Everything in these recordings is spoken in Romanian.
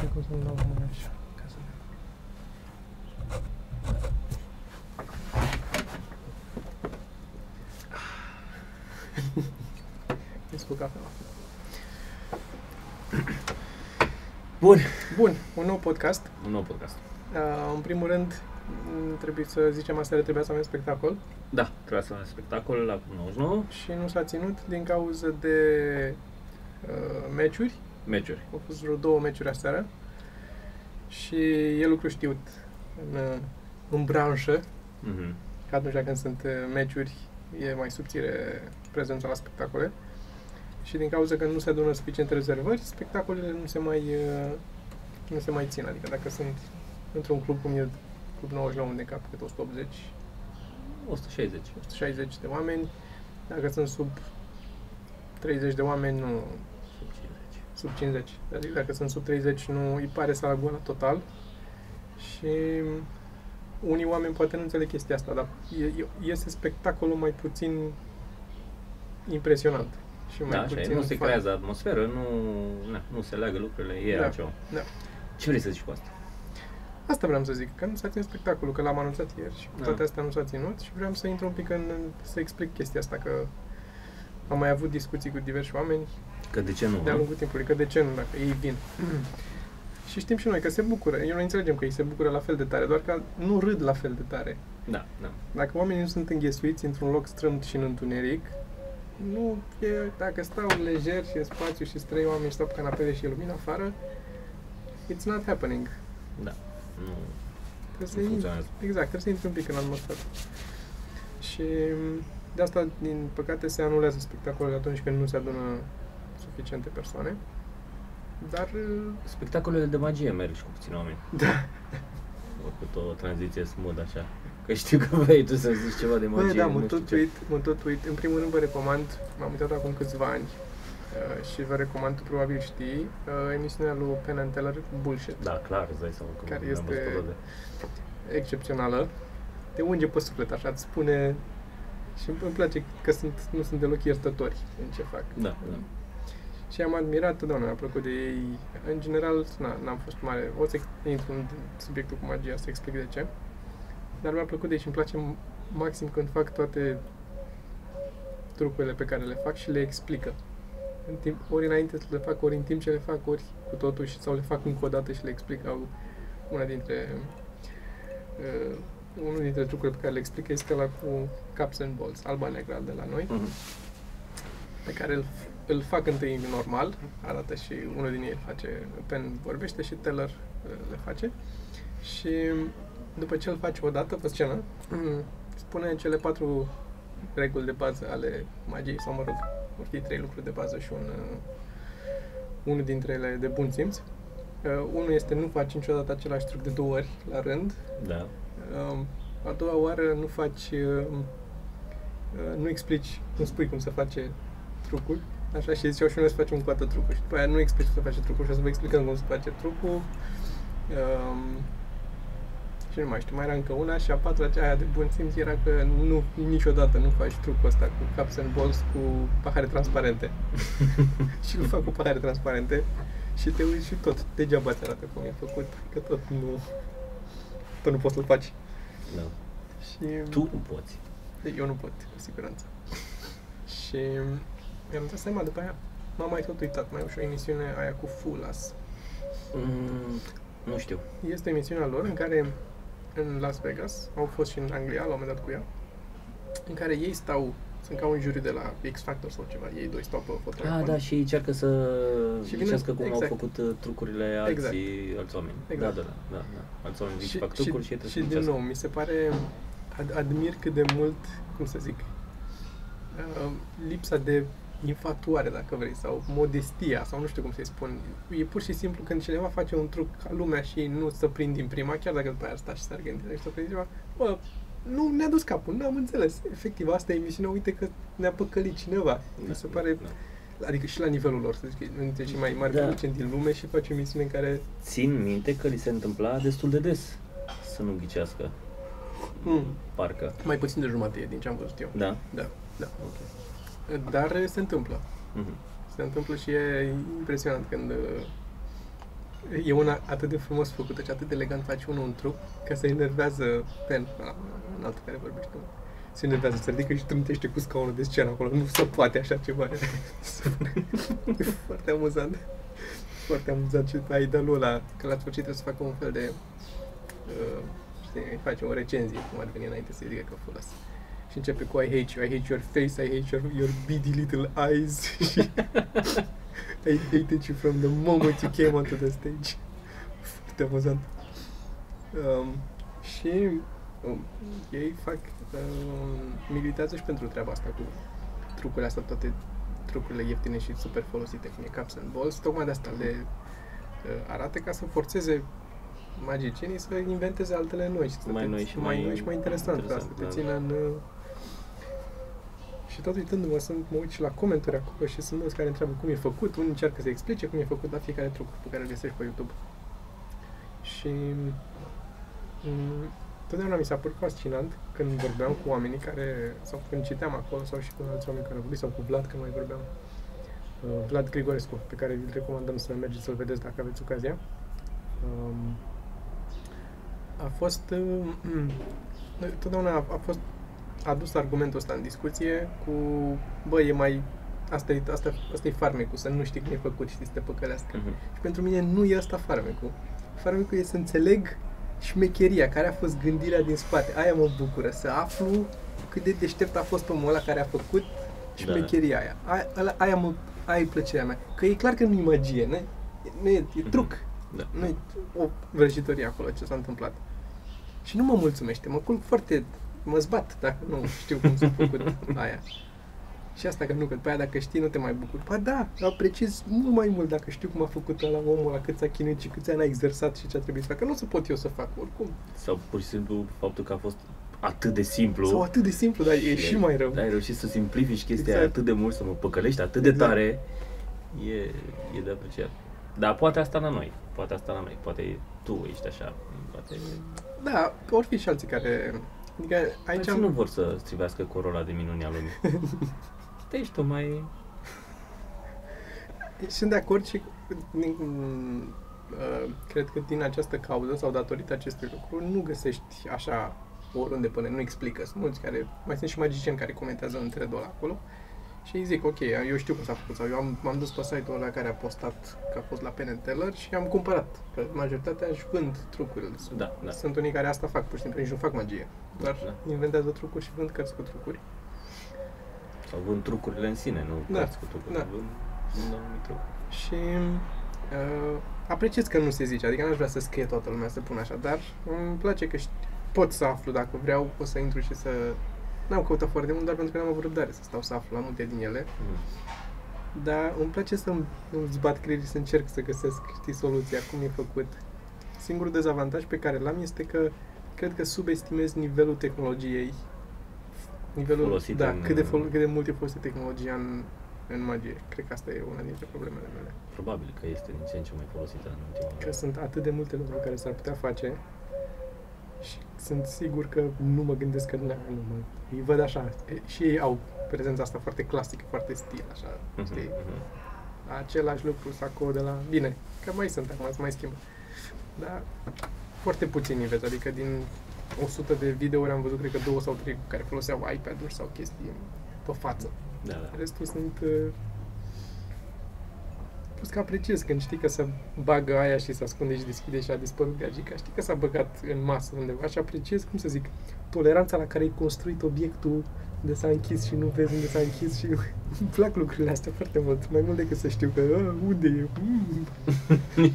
știu cum să-mi dau mai așa. Ca să Îți cu cafea. Bun. Bun, un nou podcast. Un nou podcast. Uh, în primul rând, m, trebuie să zicem asta, trebuia să avem spectacol Da, trebuia să avem spectacol la 99 și nu s-a ținut din cauza de uh, meciuri. Meciuri. Au fost vreo două meciuri aseară și e lucru știut în, uh, în branșă, Mhm. că atunci când sunt uh, meciuri e mai subțire prezența la spectacole și din cauza că nu se adună suficiente rezervări, spectacolele nu se mai, uh, nu se mai țin. Adică dacă sunt într-un club cum e Club 99 de cap, cât 180, 160. 160 de oameni, dacă sunt sub 30 de oameni, nu, Sub 50. sub 50. Adică dacă sunt sub 30, nu îi pare sala goală total. Și unii oameni poate nu înțeleg chestia asta, dar e, e, este spectacolul mai puțin impresionant. Și mai Da, așa e. puțin Nu se fun. creează atmosferă, nu, na, nu se leagă lucrurile, e Da, altceva. da. Ce vrei să zici cu asta? Asta vreau să zic, că nu s-a ținut spectacolul, că l-am anunțat ieri și cu Da. toate astea nu s-a ținut și vreau să intru un pic în, să explic chestia asta, că am mai avut discuții cu diversi oameni Că de ce nu? de-a nu? lungul timpului, că de ce nu, dacă ei vin. și știm și noi că se bucură, eu noi înțelegem că ei se bucură la fel de tare, doar că nu râd la fel de tare. Da, da. Dacă oamenii nu sunt înghesuiți într-un loc strâmt și în întuneric, nu e, dacă stau lejer și e spațiu și sunt trei oameni și stau pe canapele și e lumină afară, it's not happening. Da. Nu, Trebuie să nu intri, funcționează. exact, trebuie să intri un pic în atmosferă. Și m, de asta, din păcate, se anulează spectacolele atunci când nu se adună suficiente persoane. Dar, Spectacolele de magie merg și cu puțini oameni. da, Au făcut o tranziție smooth așa. Că știu că vrei tu să zici ceva de magie. Bă, da, nu mă știu tot ce. uit, mă tot uit. În primul rând vă recomand, m-am uitat acum câțiva ani uh, și vă recomand, tu probabil știi, uh, emisiunea lui Penn and Teller, Bullshit, Da, clar, îți dai seama că Care mi-am este- văzut toate. excepțională. Te unge pe suflet, așa, îți spune și îmi place că sunt, nu sunt deloc iertători în ce fac. Da, da. Și am admirat, totdeauna mi-a plăcut de ei. În general, na, n-am fost mare. O să intru în subiectul cu magia, să explic de ce. Dar mi-a plăcut de ei și îmi place m- maxim când fac toate trucurile pe care le fac și le explică. În timp, ori înainte să le fac, ori în timp ce le fac, ori cu totul și sau le fac încă o dată și le explic. Au una dintre uh, unul dintre trucurile pe care le explică este la cu caps and balls, alba negra de la noi Mhm. pe care îl, îl fac întâi normal, arată și unul din ei îl face, Pen vorbește și Teller uh, le face și după ce îl face o dată pe scenă, spune cele patru reguli de bază ale magiei, sau mă rog, vor fi trei lucruri de bază și un, uh, unul dintre ele de bun simț. Uh, unul este nu faci niciodată același truc de două ori la rând. Da. Uh, a doua oară nu faci, uh, uh, nu explici, nu spui cum se face trucul. Așa și ziceau și noi să facem încă o dată trucul și după aia nu explici cum se face trucul și o să vă explicăm cum se face trucul. Um, și nu mai știu, mai era încă una și a patra, cea aia de bun simț, era că nu, niciodată nu faci trucul ăsta cu caps and balls cu pahare transparente. și îl fac cu pahare transparente și te uiți și tot, degeaba ți arată cum e făcut, că tot nu, tot nu poți să-l faci. da. Și Tu nu poți. eu nu pot, cu siguranță. și mi-am dat seama după aia, m-am mai tot uitat, mai e și o emisiune aia cu Fulas. Mm, nu știu. Este emisiunea lor în care în Las Vegas, au fost și în Anglia la un moment dat cu ea, în care ei stau, sunt ca un juriu de la X Factor sau ceva, ei doi stau pe fotografie. Ah, da, și încearcă să Și vine- zicească cum exact. au făcut uh, trucurile alții, alți oameni. Exact. Da, da, da, da, da. Alți oameni și, și, fac trucuri și, ei și, trebuie și să din muncească. nou, mi se pare, ad, admir cât de mult, cum să zic, uh, lipsa de infatuare, dacă vrei, sau modestia, sau nu știu cum să-i spun. E pur și simplu când cineva face un truc ca lumea și nu să prind din prima, chiar dacă după aia ar sta și s-ar gândi și să prind ceva, bă, nu ne-a dus capul, nu am înțeles. Efectiv, asta e emisiunea, uite că ne-a păcălit cineva. Mi se pare, Da. adică și la nivelul lor, să zic, e unul dintre cei mai mari Da. producenți din lume și face o emisiune în care Țin minte că li se întâmpla destul de des să nu ghicească, mm, parcă. mai puțin de jumătate din ce am văzut eu. Da? Da, da. Ok. Dar se întâmplă. Mhm. Se întâmplă și e impresionant când uh, E una atât de frumos făcută și atât de elegant face unul un trup, că se enervează pen, în altul care vorbește. Se enervează, se ridică și trântește cu scaunul de scenă acolo. Nu se poate așa ceva. e foarte amuzant. Foarte amuzant și ai idolul ăla, că la sfârșit trebuie să facă un fel de... Uh, știi, face o recenzie, cum ar veni înainte să-i zică că folos. Și începe cu I hate you, I hate your face, I hate your, your beady little eyes. și I hated you from the moment you came onto the stage. Foarte amuzant. Um, și um, ei fac, um, militează și pentru treaba asta cu trucurile astea, toate trucurile ieftine și super folosite, cum e Caps and Balls, tocmai de asta le uh, arată ca să forțeze magicienii să inventeze altele noi și să Mai te- noi și mai, mai noi și mai interesant, interesant, ca să te da. țină în... uh, Și tot uitându-mă, sunt, mă uit și la comentarii acolo și sunt mulți care întreabă cum e făcut, unii încearcă să explice cum e făcut la fiecare truc pe care îl găsești pe YouTube. Și mm, totdeauna mi s-a părut fascinant când vorbeam cu oamenii care, sau când citeam acolo, sau și cu alți oameni care au vorbit, sau cu Vlad, când mai vorbeam, uh, Vlad Grigorescu, pe care îl recomandăm să mergeți să-l vedeți dacă aveți ocazia. Um, a fost, uh, totdeauna a, a fost adus argumentul ăsta în discuție cu, bă, e mai, asta e, asta, asta e farmecul, să nu știi cum e făcut, știi, să te păcălească. Mhm. Și pentru mine nu e asta farmecul. Farmecul e să înțeleg șmecheria, care a fost gândirea din spate. Aia mă bucură, să aflu cât de deștept a fost omul ăla care a făcut șmecheria aia. Aia, ăla- aia, mă, aia e plăcerea mea. Că e clar că nu e magie, nu e, nu e, e truc. Da. Nu e o vrăjitorie acolo ce s-a întâmplat. Și nu mă mulțumește, mă culc foarte, mă zbat dacă nu știu cum s-a făcut aia. Și asta că nu, că după aia dacă știi nu te mai bucuri. Ba da, apreciez mult mai mult dacă știu cum a făcut la omul la cât s-a chinuit și câți ani a exersat și ce a trebuit să facă. Nu o să pot eu să fac oricum. Sau pur și simplu faptul că a fost atât de simplu. Sau atât de simplu, dar e și mai rău. Da, ai reușit să simplifici chestia Exact. atât de mult, să mă păcălești atât de Exact. tare. E, e de apreciat. Dar poate asta la noi. Poate asta la noi. Poate tu ești așa. Poate... Da, or fi și alții care... Adică aici Aici am... nu vor să strivească corola de minuni a lumii. Te ești tu mai... Sunt de acord și din, uh, cred că din această cauză sau datorită acestui lucru nu găsești așa oriunde până, nu explică. Sunt mulți care, mai sunt și magicieni care comentează în thread-ul ăla acolo și îi zic, ok, eu știu cum s-a făcut sau eu am, m-am dus pe site-ul ăla care a postat că a fost la Penn Teller și am cumpărat, că majoritatea își vând trucurile. Sunt, Da, da. sunt unii care asta fac, pur și simplu, nici nu fac magie, doar Da. inventează trucuri și vând cărți cu trucuri. Sau vând trucurile în sine, nu Da, cărți cu trucuri. da. Vând, vând anumit truc. Și uh, apreciez că nu se zice, adică n-aș vrea să scrie toată lumea să pun așa, dar îmi place că ști, pot să aflu dacă vreau, pot să intru și să... N-am căutat foarte mult, doar pentru că n-am avut răbdare să stau să aflu la multe din ele, Mhm. dar îmi place să îmi îmi zbat creierii și să încerc să găsesc, știi, soluția, cum e făcut. Singurul dezavantaj pe care l-am este că cred că subestimez nivelul tehnologiei, nivelul, Folosit da, în- cât de, fol- cât de mult e folosită tehnologia în, în magie. Cred că asta e una dintre problemele mele. Probabil că este din ce în ce mai folosită în ultima că vreme. sunt atât de multe lucruri care s-ar putea face și sunt sigur că nu mă gândesc că nu, nu mă, îi văd așa. E, Și ei au prezența asta foarte clasică, foarte stil, așa, Mhm, știi? mhm. Același lucru, sacou de la... Bine, că mai sunt acum, se mai schimbă. Dar foarte puțini vezi, adică din 100 de videouri am văzut, cred că două sau trei care foloseau iPad-uri sau chestii pe față. Da, da. Restul sunt... uh, Plus că apreciez când știi că se bagă aia și se ascunde și deschide și a dispărut gagica. Știi că s-a băgat în masă undeva și apreciez, cum să zic, toleranța la care ai construit obiectul de s-a închis și nu vezi unde s-a închis și îmi plac lucrurile astea foarte mult. Mai mult decât să știu că "A, unde e. Mm.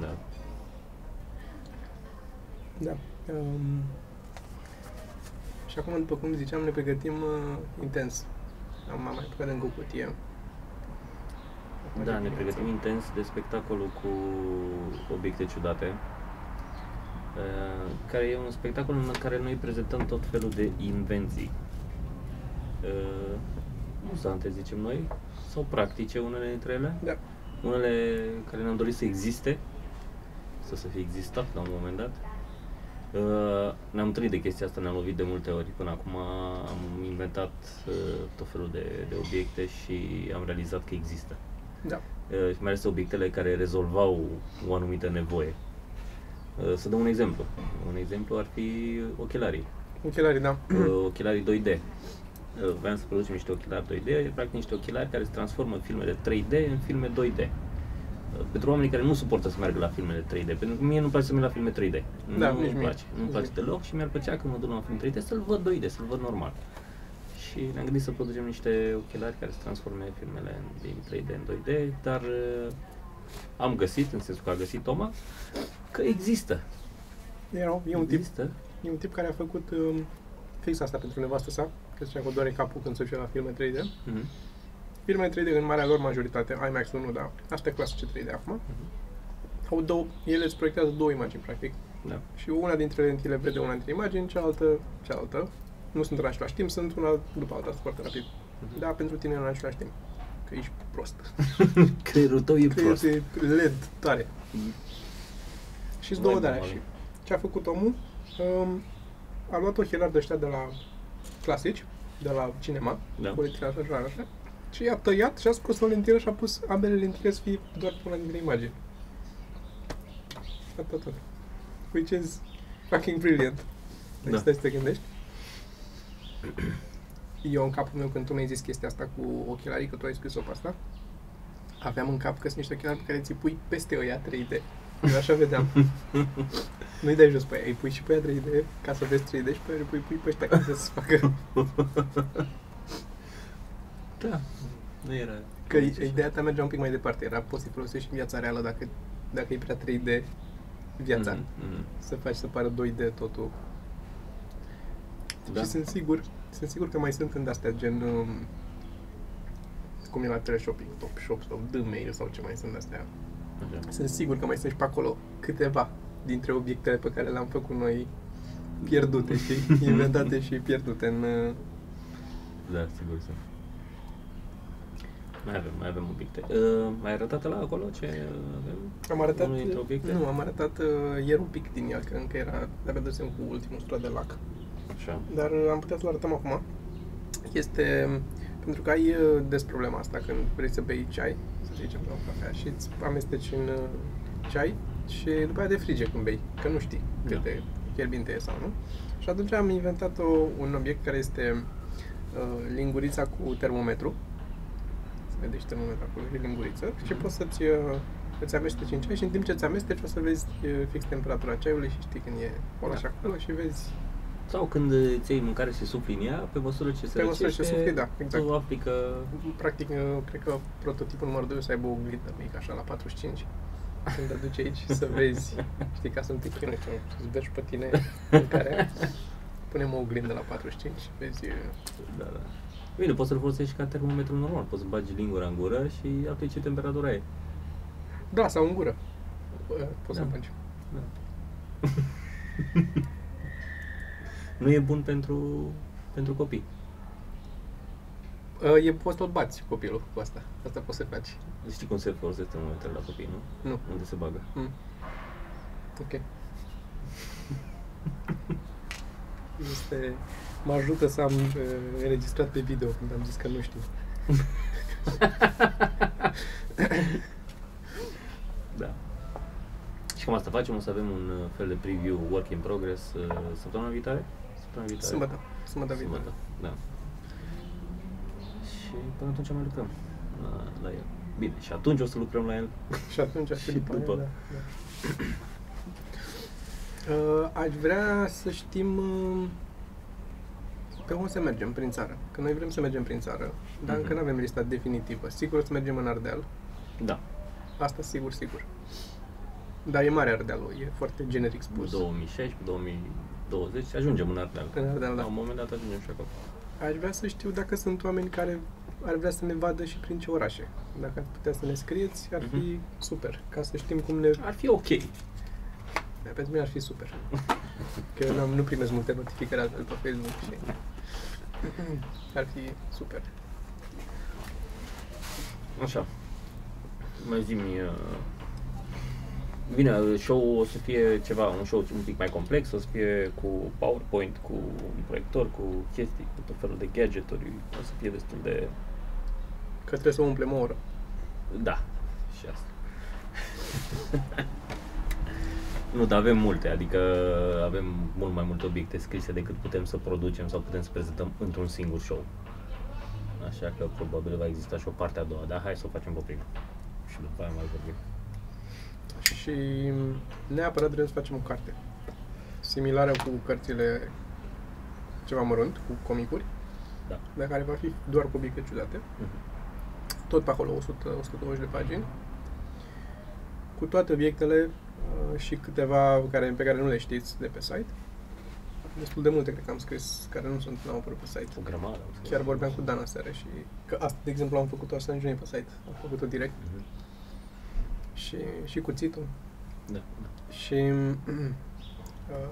da. Da. Um, și acum, după cum ziceam, ne pregătim uh, intens. Am am mai apucat încă o cutie. Da, ne pregătim intens de spectacolul cu obiecte ciudate, uh, care e un spectacol în care noi prezentăm tot felul de invenții. Uh, Muzante, zicem noi, sau practice unele dintre ele, Da. unele care ne-am dorit să existe, să să fie existat la un moment dat. Uh, ne-am întâlnit de chestia asta, ne-am lovit de multe ori. Până acum am inventat uh, tot felul de, de obiecte și am realizat că există. Da. uh, și mai ales obiectele care rezolvau o anumită nevoie. Uh, Să dăm un exemplu. Un exemplu ar fi ochelarii. Ochelarii, da. uh, ochelarii 2D. Uh, Vreau să producem niște ochelari 2D, practic niște ochelari care se transformă filmele 3D în filme 2D. Uh, Pentru oamenii care nu suportă să meargă la filmele 3D, pentru că mie nu-mi place să merg la filme 3D. Da, nu nici îmi mie. place. Nu-mi place Nici deloc și mi-ar plăcea când mă duc la un film 3D să-l văd 2D, să-l văd normal. Și ne-am gândit să producem niște ochelari care să transforme filmele din 3D în 2D, dar uh, am găsit, în sensul că a găsit Toma, că există. Era, e un tip există. E un tip care a făcut um, fix asta pentru nevastă sa, că zicea că o doare capul când se duce la filme 3D. Mhm. Filmele 3D în marea lor majoritate, IMAX 1, da, astea clasice 3D acum, au două, ele îți proiectează două imagini, practic. Da. Și una dintre lentile vede una dintre imagini, cealaltă, cealaltă. Nu sunt în același timp, sunt una după alta, foarte rapid. Mhm. Da, pentru tine în același timp. Că ești prost. Creierul tău e Că prost. e LED tare. Și două de alea. normal. Și ce a făcut omul? Um, a luat ochelari de ăștia de la clasici, de la cinema, Da. cu lentilă așa, așa, așa, și i-a tăiat și a scos o lentilă și a pus ambele lentile să fie doar pe una dintre imagini. Atât, tot. Which is fucking brilliant. Dacă Da. stai să te gândești. Eu în capul meu, când tu mi-ai zis chestia asta cu ochelarii, că tu ai scris-o pe asta, aveam în cap că sunt niște ochelari pe care ți pui peste ăia 3D. Eu așa vedeam. Nu-i dai jos pe ea, îi pui și pe ea 3D ca să vezi 3D și pe ea îi pui, pui pe ăștia ca să se facă. Da. Nu era... Că ideea ta mergea un pic mai departe, era poți să folosești în viața reală dacă, dacă e prea 3D viața. Mhm, mhm. Să faci să pară 2D totul. Da. Și sunt sigur, sunt sigur că mai sunt în astea gen um, cum e la teleshopping, top shop sau D-mail sau ce mai sunt astea. Așa. Sunt sigur că mai sunt și pe acolo câteva dintre obiectele pe care le-am făcut noi pierdute, știi? Inventate și pierdute în... uh, Da, sigur să. Mai avem, mai avem obiecte. Uh, mai arătat la acolo ce avem? Am arătat... Unul dintre obiecte? Nu, am arătat uh, ieri un pic din el, că încă era... De-abia dăsem cu ultimul strat de lac. Așa. Dar uh, am putea să-l arătăm acum. Este... um, Pentru că ai uh, des problema asta când vrei să bei ceai, să zicem, sau cafea, și îți amesteci în uh, ceai și după aia de frige când bei, că nu știi cât Da. de fierbinte e sau nu. Și atunci am inventat o, un obiect care este uh, lingurița cu termometru. Se vede și termometru acolo, și linguriță. Și poți să-ți uh, îți amesteci în ceai și în timp ce îți amesteci o să vezi uh, fix temperatura ceaiului și știi când e o lași Da. acolo și vezi Sau când îți iei mâncare și sufli în ea, pe măsură ce se Pe măsură ce răcește, sufli, da, exact. tu afli că... Practic, uh, cred că prototipul numărul 2 o să aibă o oglindă mică, așa, la 45. Când te duci aici să vezi, știi, ca să nu te chinui, să să-ți vezi pe tine în care punem o oglindă la 45 și vezi... uh, Da, da. Bine, poți să-l folosești ca termometru normal. Poți să bagi lingura în gură și afli ce temperatură e. Da, sau în gură. Uh, Poți să Da. bagi. Da. nu e bun pentru, pentru copii. Uh, E, poți tot bați copilul cu asta. Asta poți să faci. Știi cum se folosește termometrele la copii, nu? Nu. Unde se bagă. Mm. Ok. Este... Mă ajută să am uh, înregistrat pe video când am zis că nu știu. Da. Și cam asta facem, o să avem un uh, fel de preview work in progress uh, săptămâna viitoare? Săptămâna viitoare? Sâmbătă. Sâmbătă viitoare. Sâmbătă, da. Și până atunci mai lucrăm la, la el. Bine, și atunci o să lucrăm la el. Și atunci și, Și după, după. Aia, da, da. Uh, aș vrea să știm uh, pe unde să mergem prin țară. Că noi vrem să mergem prin țară, dar Mhm. încă nu avem lista definitivă. Sigur o să mergem în Ardeal. Da. Asta sigur, sigur. Dar e mare Ardealul, e foarte generic spus. 2016, 2020, ajungem în Ardeal. În Ardeal, La da. un moment dat ajungem și acolo. Aș vrea să știu dacă sunt oameni care ar vrea să ne vadă și prin ce orașe. Dacă ați putea să ne scrieți, ar fi Mhm. super. Ca să știm cum ne... Ar fi ok. Da, pentru mine ar fi super. Că eu n-am, nu primesc multe notificări altfel pe Facebook și ar fi super. Așa. Mai zi-mi... Uh... Bine, uh, show o să fie ceva, un show un pic mai complex, o să fie cu PowerPoint, cu un proiector, cu chestii, cu tot felul de gadgeturi, o să fie destul de... Că trebuie să umplem o oră. Da. și asta. nu, dar avem multe, adică avem mult mai multe obiecte scrise decât putem să producem sau putem să prezentăm într-un singur show. Așa că probabil va exista și o parte a doua, dar hai să o facem pe prima. Și după aia mai vorbim. Și neapărat vrem să facem o carte. Similară cu cărțile ceva mărunt, cu comicuri, Da. dar care va fi doar cu obiecte ciudate. Mhm. Tot pe acolo, 100, 120 de pagini. Cu toate obiectele uh, și câteva care, pe care nu le știți de pe site. Destul de multe, cred că am scris, care nu sunt, n-au apărut pe site. O grămadă. am scris. Chiar vorbeam cu Dan aseară și că asta, de exemplu, am făcut-o asta în pe site. Am făcut-o direct Mhm. și, și cuțitul. Da, da. Și uh,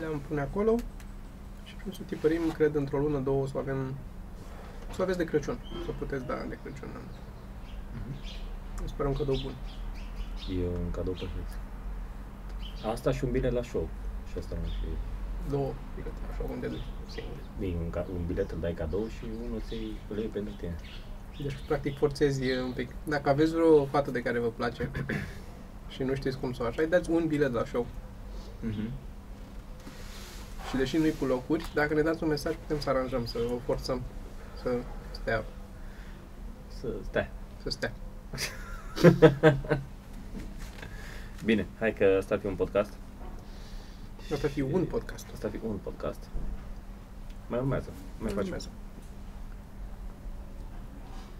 le-am pune acolo și vrem să tipărim, cred, într-o lună, două, să o avem să o aveți de Crăciun, să o puteți da de Crăciun. Îmi sper un cadou bun. E un cadou perfect. Asta și un bilet la show. Și asta nu fi. Două bilete, așa, unde duci, singur. Bine, un, ca- un bilet îl dai cadou și unul ți îl iei pentru tine. Deci, practic, forțezi un pic. Dacă aveți vreo fată de care vă place și nu știți cum să o așa, îi dați un bilet la show. Mhm. Și deși nu-i cu locuri, dacă ne dați un mesaj, putem să aranjăm, să o forțăm să stea, Să stai. să stea. Bine, hai că asta ar fi un podcast. Asta ar fi un podcast. Asta ar fi un podcast. Mai urmează. Mai Mai facem. urmează.